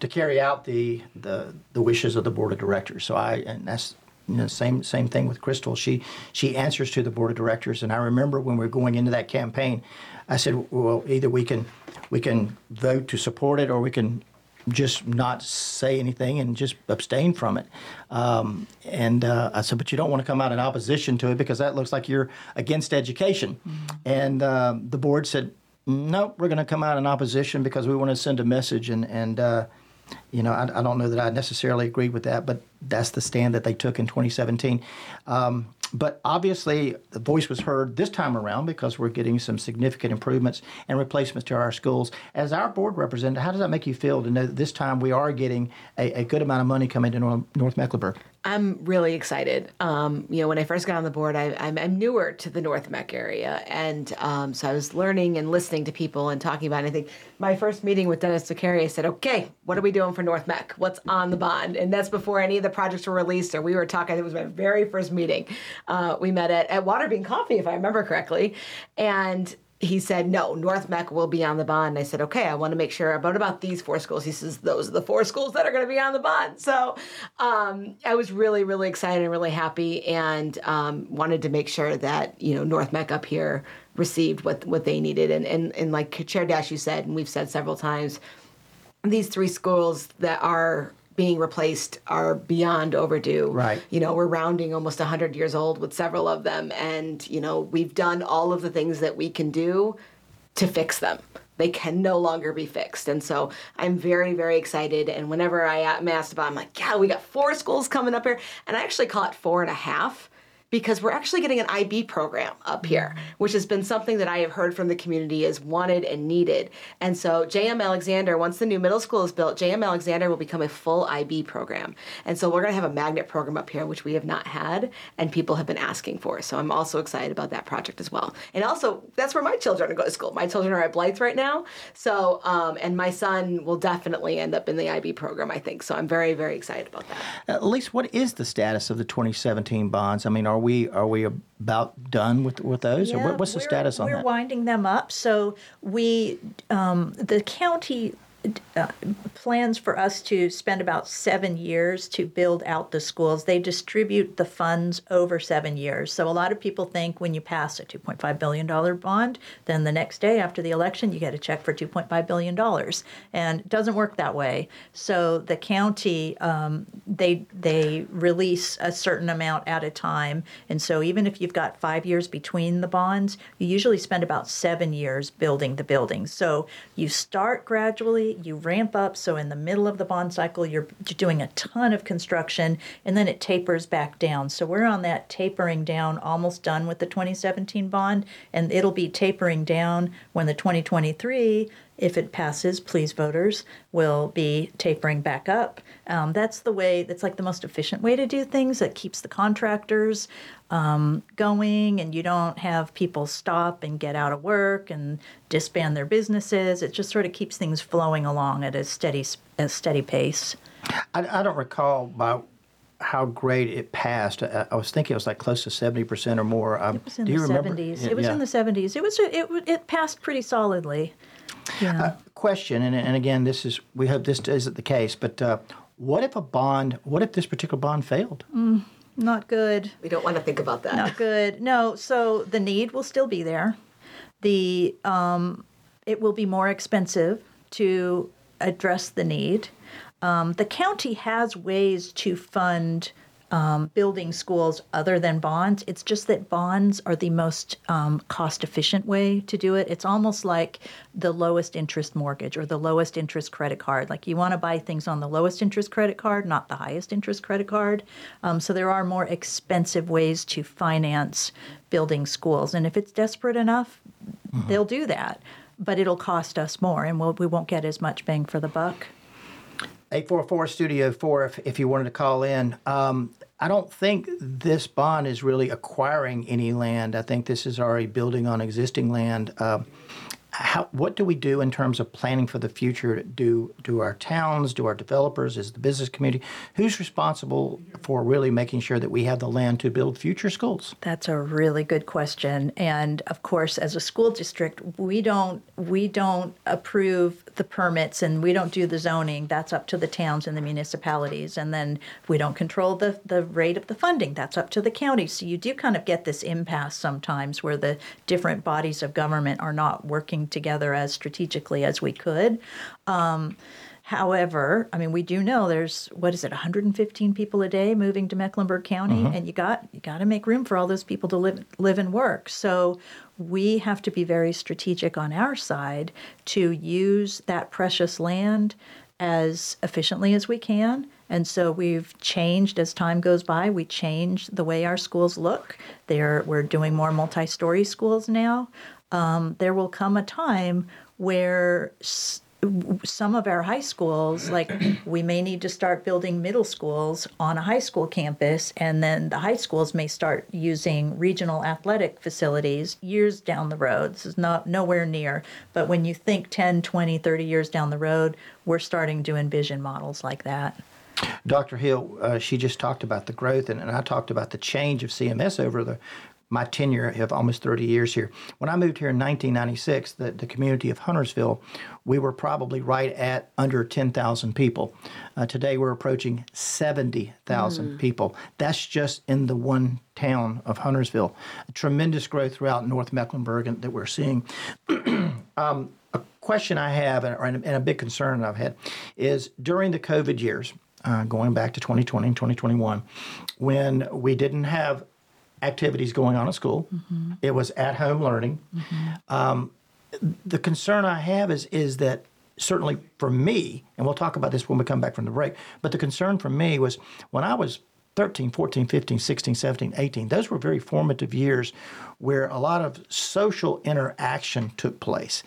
to carry out the the, the wishes of the board of directors. So I and that's you know, same same thing with Crystal. She she answers to the board of directors, and I remember when we were going into that campaign, I said, well, either we can we can vote to support it, or we can just not say anything and just abstain from it. Um, and uh, I said, but you don't want to come out in opposition to it because that looks like you're against education. And uh, the board said, no, we're going to come out in opposition because we want to send a message. And, and uh, you know, I, I don't know that I necessarily agree with that, but that's the stand that they took in 2017. Um, but obviously, the voice was heard this time around because we're getting some significant improvements and replacements to our schools. As our board representative, how does that make you feel to know that this time we are getting a, a good amount of money coming to North, Mecklenburg? I'm really excited. Um, you know, when I first got on the board, I, I'm, I'm newer to the North Meck area, and um, so I was learning and listening to people and talking about. It. I think my first meeting with Dennis LaCaria, I said, "Okay, what are we doing for North Meck? What's on the bond?" And that's before any of the projects were released, or we were talking. It was my very first meeting. Uh, we met at at Waterbean Coffee, if I remember correctly, and he said, no, North Meck will be on the bond. I said, okay, I want to make sure. But about these four schools? He says, those are the four schools that are going to be on the bond. So um, I was really, really excited and really happy and um, wanted to make sure that, you know, North Meck up here received what, what they needed. And, and, and like Chair Dashew said, and we've said several times, these three schools that are being replaced are beyond overdue. Right. You know, we're rounding almost 100 years old with several of them. And, you know, we've done all of the things that we can do to fix them. They can no longer be fixed. And so I'm very, very excited. And whenever I am asked about, I'm like, yeah, we got four schools coming up here. And I actually call it four and a half because we're actually getting an IB program up here, which has been something that I have heard from the community is wanted and needed. And so JM Alexander, once the new middle school is built, JM Alexander will become a full IB program. And so we're going to have a magnet program up here, which we have not had and people have been asking for. So I'm also excited about that project as well. And also, that's where my children go to school. My children are at Blythe right now. So, um, and my son will definitely end up in the IB program, I think. So I'm very, very excited about that. Elyse, what is the status of the 2017 bonds? I mean, are we are we about done with with those, or Yeah, what, what's the status on we're that? winding them up. So we, um, the county plans for us to spend about seven years to build out the schools. They distribute the funds over seven years. So a lot of people think when you pass a $2.5 billion bond, then the next day after the election, you get a check for $2.5 billion. And it doesn't work that way. So the county, um, they, they release a certain amount at a time. And so even if you've got five years between the bonds, you usually spend about seven years building the buildings. So you start gradually, you ramp up. So in the middle of the bond cycle, you're doing a ton of construction, and then it tapers back down. So we're on that tapering down, almost done with the 2017 bond, and it'll be tapering down when the 2023 if it passes, please voters, will be tapering back up. Um, that's the way, that's like the most efficient way to do things. That keeps the contractors um, going, and you don't have people stop and get out of work and disband their businesses. It just sort of keeps things flowing along at a steady, a steady pace. I, I don't recall by how great it passed. I, I was thinking it was like close to 70% or more. Um, It was in do the you remember? 70s. It was yeah. in the 70s. It was it it passed pretty solidly. Yeah. question, and, and again, this is we hope this isn't the case, but uh, what if a bond? What if this particular bond failed? Not good. We don't want to think about that. Not good. No, so the need will still be there. The um, it will be more expensive to address the need. Um, the county has ways to fund um, building schools other than bonds. It's just that bonds are the most um, cost efficient way to do it. It's almost like the lowest interest mortgage or the lowest interest credit card. Like you want to buy things on the lowest interest credit card, not the highest interest credit card. Um, so there are more expensive ways to finance building schools. And if it's desperate enough, they'll do that. But it'll cost us more and we'll, we won't get as much bang for the buck. 844 Studio 4 if, if you wanted to call in. Um, I don't think this bond is really acquiring any land. I think this is already building on existing land. Uh, how, what do we do in terms of planning for the future? Do do our towns, do our developers, is the business community, who's responsible for really making sure that we have the land to build future schools? That's a really good question. And of course, as a school district, we don't we don't approve the permits and we don't do the zoning. That's up to the towns and the municipalities. And then we don't control the, the rate of the funding. That's up to the county. So you do kind of get this impasse sometimes where the different bodies of government are not working together as strategically as we could. Um, However, I mean, we do know there's what is it, 115 people a day moving to Mecklenburg County, and you got you got to make room for all those people to live live and work. So we have to be very strategic on our side to use that precious land as efficiently as we can. And so we've changed as time goes by. We change the way our schools look. They're, we're doing more multi-story schools now. Um, there will come a time where s- some of our high schools, like we may need to start building middle schools on a high school campus, and then the high schools may start using regional athletic facilities years down the road. This is not nowhere near, but when you think 10, 20, 30 years down the road, we're starting to envision models like that. Dr. Hill, uh, she just talked about the growth, and, and I talked about the change of CMS over the my tenure of almost 30 years here. When I moved here in 1996, the, the community of Huntersville, we were probably right at under 10,000 people. Uh, today we're approaching 70,000 people. That's just in the one town of Huntersville. A tremendous growth throughout North Mecklenburg and, that we're seeing. um, a question I have, and, and a big concern I've had, is during the COVID years, uh, going back to 2020 and 2021, when we didn't have activities going on at school. Mm-hmm. It was at home learning. Mm-hmm. Um, the concern I have is is that certainly for me, and we'll talk about this when we come back from the break, but the concern for me was when I was 13, 14, 15, 16, 17, 18, those were very formative years where a lot of social interaction took place.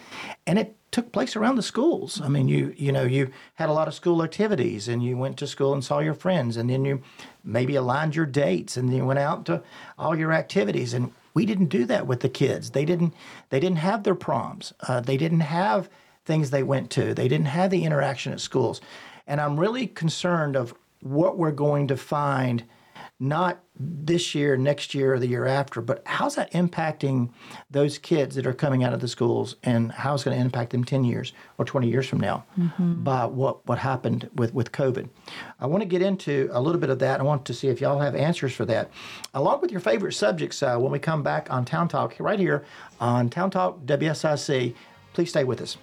And it took place around the schools. I mean, you you know, you had a lot of school activities and you went to school and saw your friends and then you maybe aligned your dates and then you went out to all your activities and we didn't do that with the kids. They didn't they didn't have their proms. Uh, they didn't have things they went to. They didn't have the interaction at schools. And I'm really concerned of what we're going to find not this year, next year, or the year after, but how's that impacting those kids that are coming out of the schools and how it's going to impact them 10 years or 20 years from now mm-hmm. by what, what happened with, with COVID? I want to get into a little bit of that. I want to see if y'all have answers for that, along with your favorite subjects uh, when we come back on Town Talk, right here on Town Talk WSIC. Please stay with us.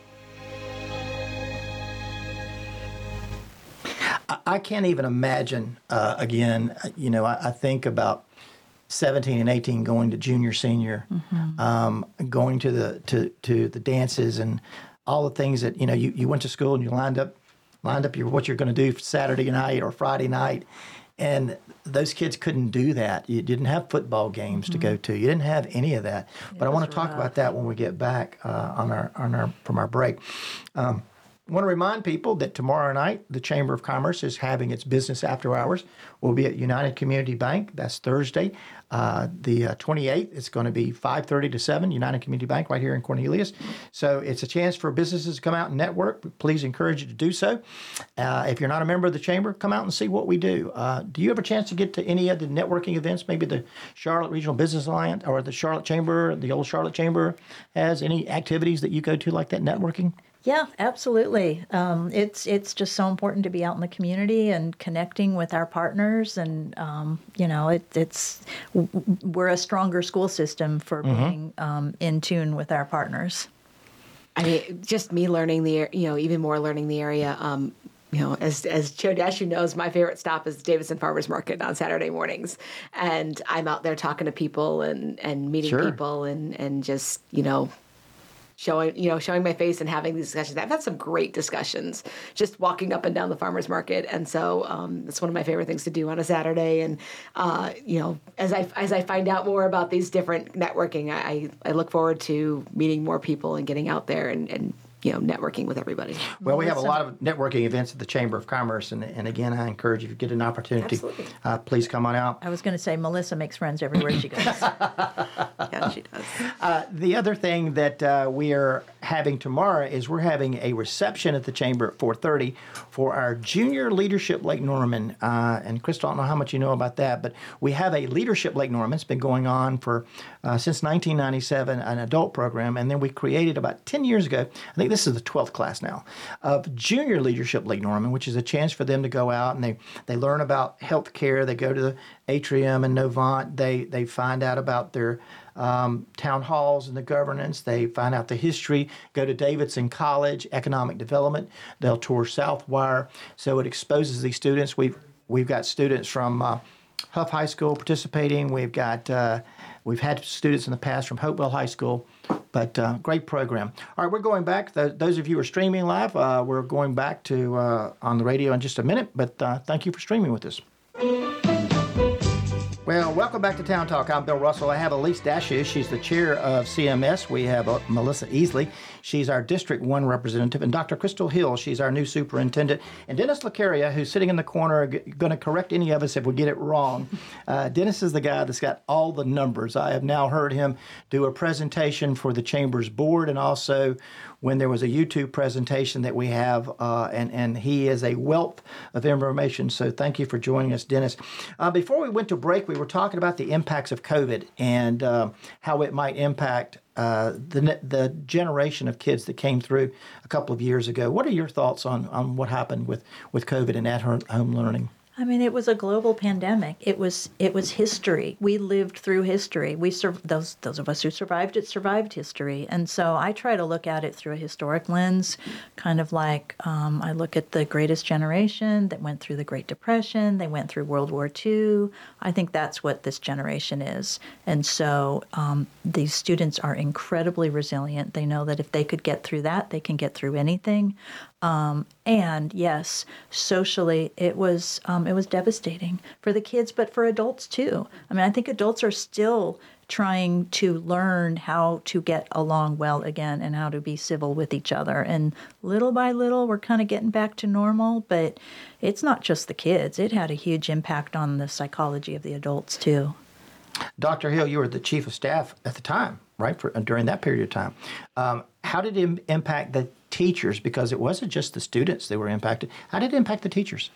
I can't even imagine. Uh, again, you know, I, I, think about 17 and 18 going to junior, senior, mm-hmm. um, going to the to to the dances and all the things that you know. You, you went to school and you lined up lined up your what you're going to do Saturday night or Friday night, and those kids couldn't do that. You didn't have football games mm-hmm. to go to. You didn't have any of that. It but I want to talk about that when we get back uh, on our on our from our break. Um, I want to remind people that tomorrow night the Chamber of Commerce is having its business after hours. We'll be at United Community Bank. That's Thursday, uh, the uh, 28th. It's going to be 5:30 to 7. United Community Bank right here in Cornelius. So it's a chance for businesses to come out and network. Please encourage you to do so. Uh, if you're not a member of the chamber, come out and see what we do. Uh, do you have a chance to get to any of the networking events? Maybe the Charlotte Regional Business Alliance or the Charlotte Chamber, the old Charlotte Chamber has any activities that you go to like that networking? Yeah, absolutely. Um, it's it's just so important to be out in the community and connecting with our partners, and um, you know, it, it's we're a stronger school system for mm-hmm. being um, in tune with our partners. I mean, just me learning the, you know, even more learning the area. Um, you know, as as Chair Dashew knows, my favorite stop is Davidson Farmers Market on Saturday mornings, and I'm out there talking to people and and meeting Sure. people and and just you know showing you know showing my face and having these discussions. I've had some great discussions just walking up and down the farmers market, and so um, it's one of my favorite things to do on a Saturday. And uh, you know, as I as I find out more about these different networking, I I look forward to meeting more people and getting out there and and you know networking with everybody. Well, we have a lot of networking events at the Chamber of Commerce, and, and again, I encourage you if you get an opportunity, Absolutely. uh, please come on out. I was going to say Melissa makes friends everywhere she goes. Yeah, she does. The other thing that uh, we are having tomorrow is we're having a reception at the Chamber at 4:30 for our Junior Leadership Lake Norman. Uh, and Crystal, I don't know how much you know about that, but we have a Leadership Lake Norman. It's been going on for uh, since 1997, an adult program, and then we created about 10 years ago. I think this is the 12th class now of Junior Leadership Lake Norman, which is a chance for them to go out and they they learn about health care. They go to the atrium and Novant. They they find out about their um, town halls and the governance. They find out the history, go to Davidson College, economic development. They'll tour Southwire. So it exposes these students. We've we've got students from uh, Hough High School participating. We've got uh, we've had students in the past from Hopewell High School. But uh, great program. All right, we're going back. Th- those of you who are streaming live, uh, we're going back to uh, on the radio in just a minute. But uh, thank you for streaming with us. Well, welcome back to Town Talk. I'm Bill Russell. I have Elyse Dashew. She's the chair of CMS. We have uh, Melissa Easley. She's our District 1 representative. And Dr. Crystal Hill. She's our new superintendent. And Dennis LaCaria, who's sitting in the corner, going to correct any of us if we get it wrong. Uh, Dennis is the guy that's got all the numbers. I have now heard him do a presentation for the Chamber's board and also when there was a YouTube presentation that we have, uh, and, and he is a wealth of information. So thank you for joining us, Dennis. Uh, before we went to break, we were talking about the impacts of COVID and uh, how it might impact uh, the, the generation of kids that came through a couple of years ago. What are your thoughts on, on what happened with, with COVID and at home home learning? I mean, it was a global pandemic. It was it was history. We lived through history. We those those of us who survived it survived history, and so I try to look at it through a historic lens, kind of like um, I look at the greatest generation that went through the Great Depression. They went through World War II. I think that's what this generation is, and so um, these students are incredibly resilient. They know that if they could get through that, they can get through anything. Um, and yes, socially, it was um, it was devastating for the kids, but for adults too. I mean, I think adults are still trying to learn how to get along well again and how to be civil with each other. And little by little, we're kind of getting back to normal. But it's not just the kids; it had a huge impact on the psychology of the adults too. Dr. Hill, you were the chief of staff at the time, right? For, during that period of time, um, how did it impact the teachers? Because it wasn't just the students that were impacted. How did it impact the teachers?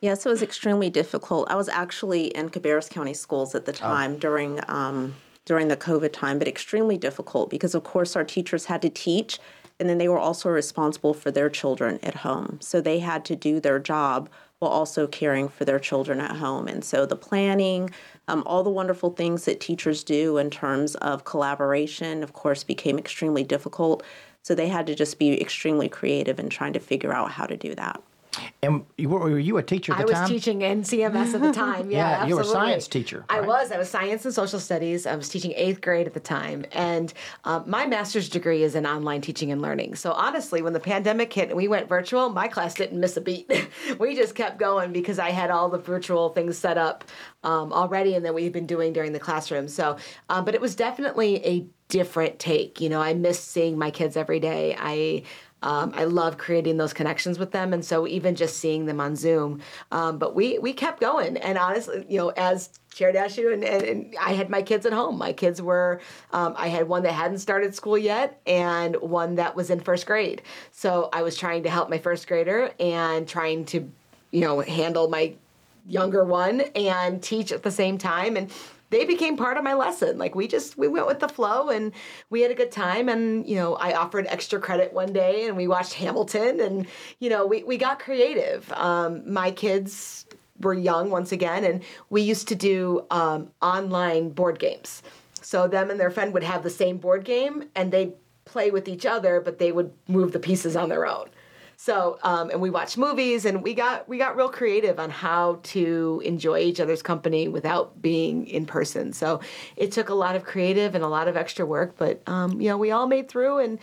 Yes, it was extremely difficult. I was actually in Cabarrus County Schools at the time during um, during the COVID time, but extremely difficult because, of course, our teachers had to teach, and then they were also responsible for their children at home. So they had to do their job while also caring for their children at home. And so the planning, um, all the wonderful things that teachers do in terms of collaboration, of course, became extremely difficult. So they had to just be extremely creative in trying to figure out how to do that. And you, were, were you a teacher at I the was time? teaching NCMS at the time. Yeah, Yeah, you were a science teacher, I was. I was science and social studies. I was teaching eighth grade at the time, and um, my master's degree is in online teaching and learning. So honestly, when the pandemic hit and we went virtual, my class didn't miss a beat. we just kept going because I had all the virtual things set up um, already, and that we've been doing during the classroom. So, um, but it was definitely a different take. You know, I miss seeing my kids every day. I um, I love creating those connections with them, and so even just seeing them on Zoom. Um, but we we kept going, and honestly, you know, as Chair Dashew and, and, and I had my kids at home. My kids were, um, I had one that hadn't started school yet, and one that was in first grade. So I was trying to help my first grader and trying to, you know, handle my younger one and teach at the same time and they became part of my lesson. Like we just we went with the flow and we had a good time. And you know i offered extra credit one day and we watched hamilton and you know we, we got creative. Um, my kids were young once again and we used to do um, online board games. So them and their friend would have the same board game and they'd play with each other, but they would move the pieces on their own. So, um, and we watched movies, and we got we got real creative on how to enjoy each other's company without being in person. So, it took a lot of creative and a lot of extra work, but um, you know, we all made through. And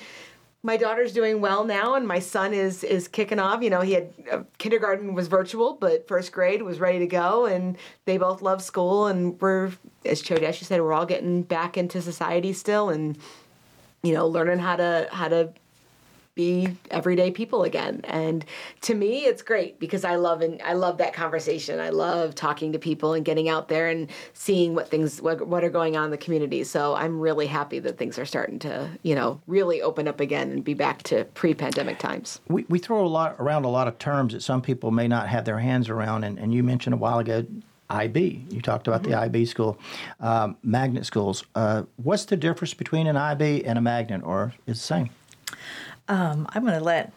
my daughter's doing well now, and my son is is kicking off. You know, he had uh, kindergarten was virtual, but first grade was ready to go, and they both love school. And we're, as Chair Dashew said, we're all getting back into society still, and you know, learning how to how to be everyday people again. And to me, it's great because I love and I love that conversation. I love talking to people and getting out there and seeing what things what, what are going on in the community. So I'm really happy that things are starting to you know really open up again and be back to pre-pandemic times. We, we throw a lot around a lot of terms that some people may not have their hands around, and, and you mentioned a while ago IB. You talked about the IB school, um, magnet schools. Uh, what's the difference between an IB and a magnet, or is the same? Um, I'm going to let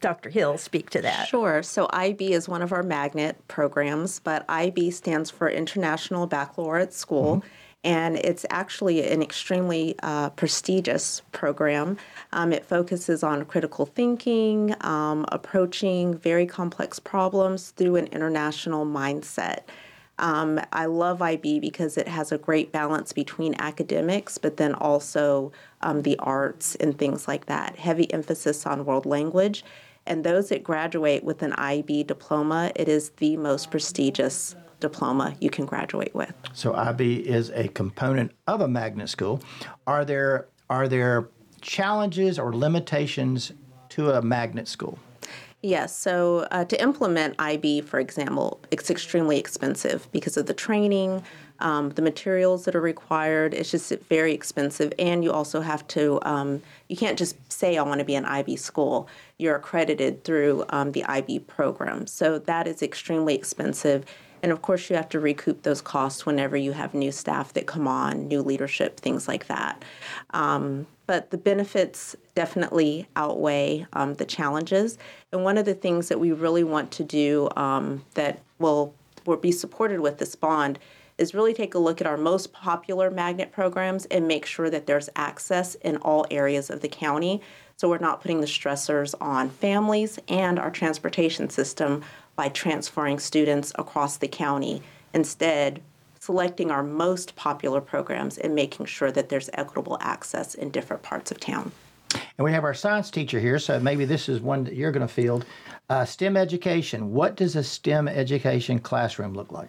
Dr. Hill speak to that. Sure. So IB is one of our magnet programs, but IB stands for International Baccalaureate School. And it's actually an extremely uh, prestigious program. Um, it focuses on critical thinking, um, approaching very complex problems through an international mindset. Um, I love IB because it has a great balance between academics, but then also um, the arts and things like that. Heavy emphasis on world language. And those that graduate with an IB diploma, it is the most prestigious diploma you can graduate with. So IB is a component of a magnet school. Are there are there challenges or limitations to a magnet school? Yes, so uh, to implement IB, for example, it's extremely expensive because of the training, um, the materials that are required. It's just very expensive, and you also have to. Um, you can't just say I want to be an IB school. You're accredited through um, the IB program, so that is extremely expensive. And of course, you have to recoup those costs whenever you have new staff that come on, new leadership, things like that. Um, but the benefits definitely outweigh um, the challenges. And one of the things that we really want to do um, that will, will be supported with this bond is really take a look at our most popular magnet programs and make sure that there's access in all areas of the county. So we're not putting the stressors on families and our transportation system by transferring students across the county. Instead, selecting our most popular programs and making sure that there's equitable access in different parts of town. And we have our science teacher here, so maybe this is one that you're going to field. Uh, STEM education. What does a STEM education classroom look like?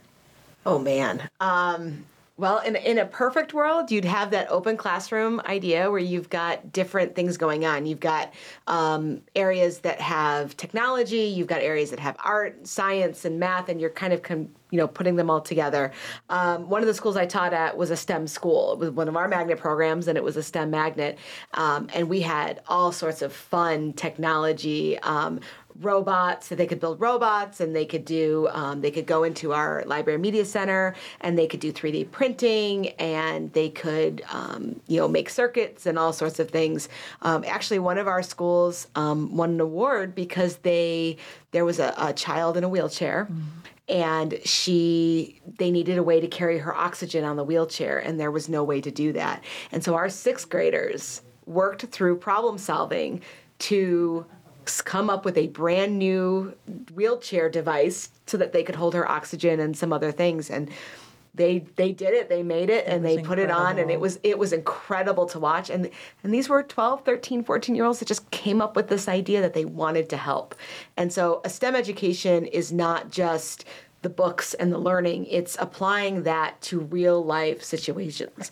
Oh man. Um, well, in in a perfect world, you'd have that open classroom idea where you've got different things going on. You've got um, areas that have technology, you've got areas that have art, science, and math, and you're kind of com- you know putting them all together. Um, one of the schools I taught at was a STEM school. It was one of our magnet programs, and it was a STEM magnet, um, and we had all sorts of fun technology um, robots so they could build robots and they could do um, they could go into our library media center and they could do 3d printing and they could um, you know make circuits and all sorts of things. Um, actually one of our schools um, won an award because they there was a, a child in a wheelchair and she they needed a way to carry her oxygen on the wheelchair and there was no way to do that. And so our sixth graders worked through problem solving to come up with a brand new wheelchair device so that they could hold her oxygen and some other things. And they they did it they made it and they put it on and it was it was incredible to watch. And and these were 12 13 14 year olds that just came up with this idea that they wanted to help. And so a stem education is not just the books and the learning it's applying that to real life situations.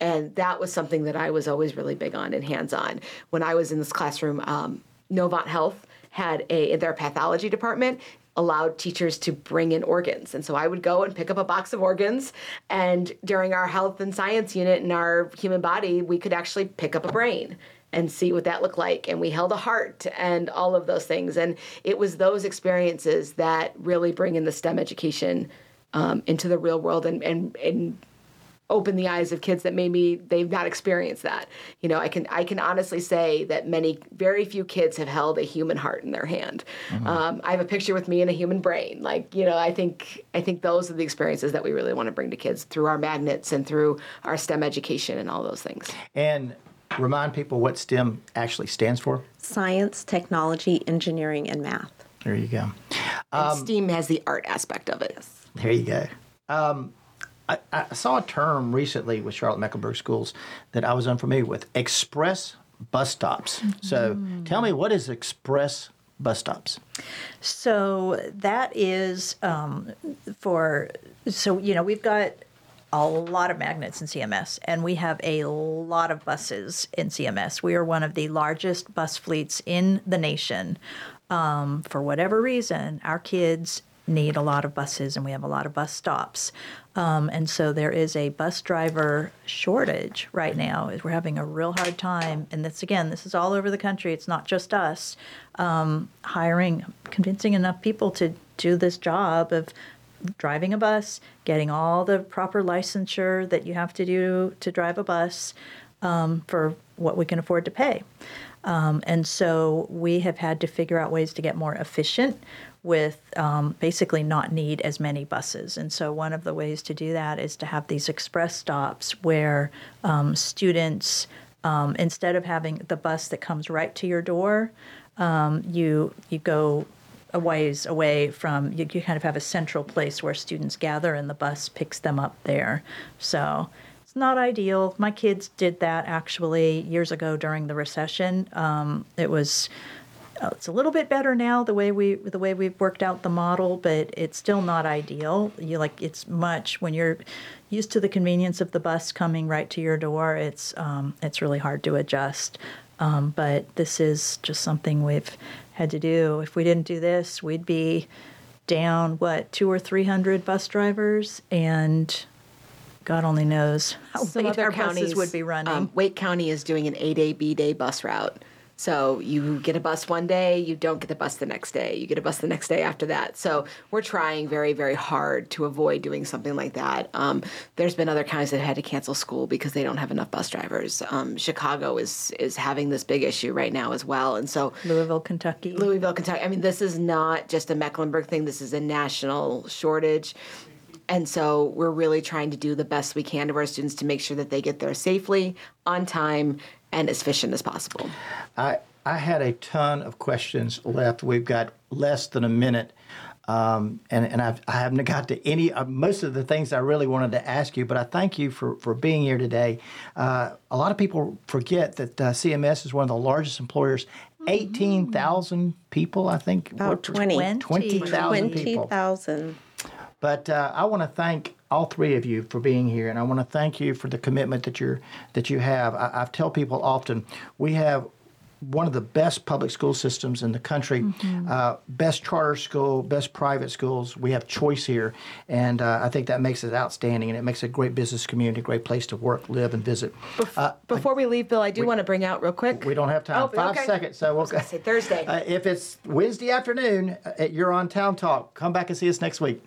And that was something that i was always really big on and hands on when i was in this classroom um, novant health had a their pathology department allowed teachers to bring in organs. And so I would go and pick up a box of organs. And during our health and science unit in our human body, we could actually pick up a brain and see what that looked like. And we held a heart and all of those things. And it was those experiences that really bring in the STEM education um, into the real world and, and, and open the eyes of kids that maybe they've not experienced that. You know, I can I can honestly say that many, very few kids have held a human heart in their hand. Um, I have a picture with me and a human brain. Like you know, I think I think those are the experiences that we really want to bring to kids through our magnets and through our STEM education and all those things. And remind people what STEM actually stands for? Science, technology, engineering, and math. There you go. And STEAM has the art aspect of it. There you go. Um, I, I saw a term recently with Charlotte Mecklenburg Schools that I was unfamiliar with express bus stops. So tell me, what is express bus stops? So that is um, for, so, you know, we've got a lot of magnets in CMS, and we have a lot of buses in CMS. We are one of the largest bus fleets in the nation. Um, for whatever reason, our kids need a lot of buses, and we have a lot of bus stops. Um, and so there is a bus driver shortage right now. We're having a real hard time, and this again, this is all over the country. It's not just us um, hiring, convincing enough people to do this job of driving a bus, getting all the proper licensure that you have to do to drive a bus um, for what we can afford to pay. Um, and so we have had to figure out ways to get more efficient with um, basically not need as many buses. And so one of the ways to do that is to have these express stops where um, students, um, instead of having the bus that comes right to your door, um, you you go a ways away from you, you kind of have a central place where students gather and the bus picks them up there. So it's not ideal. My kids did that actually years ago during the recession. Um, it was uh, it's a little bit better now the way we the way we've worked out the model, but it's still not ideal. You like it's much when you're used to the convenience of the bus coming right to your door. It's um, it's really hard to adjust. Um, but this is just something we've had to do. If we didn't do this, we'd be down what two or three hundred bus drivers, and God only knows how Some late other our counties buses would be running. Um, Wake County is doing an A day, B day bus route. So you get a bus one day, you don't get the bus the next day. You get a bus the next day after that. So we're trying very, very hard to avoid doing something like that. Um, there's been other counties that had to cancel school because they don't have enough bus drivers. Um, Chicago is is having this big issue right now as well, and so Louisville, Kentucky. Louisville, Kentucky. I mean, this is not just a Mecklenburg thing. This is a national shortage. And so we're really trying to do the best we can to our students to make sure that they get there safely, on time, and as efficient as possible. I, I had a ton of questions left. We've got less than a minute. Um, and and I've, I haven't got to any uh, most of the things I really wanted to ask you, but I thank you for, for being here today. Uh, a lot of people forget that uh, CMS is one of the largest employers. Eighteen thousand people, I think. About work- 20. 20,000 people. 20,000. But uh, I want to thank all three of you for being here, and I want to thank you for the commitment that you're that you have. I, I tell people often we have one of the best public school systems in the country, uh, best charter school, best private schools. We have choice here, and uh, I think that makes it outstanding, and it makes a great business community, a great place to work, live, and visit. Uh, Before we leave, Bill, I do want to bring out real quick. we don't have time. Oh, Five okay. seconds, so we'll say Thursday. Uh, if it's Wednesday afternoon, uh, you're on Town Talk. Come back and see us next week.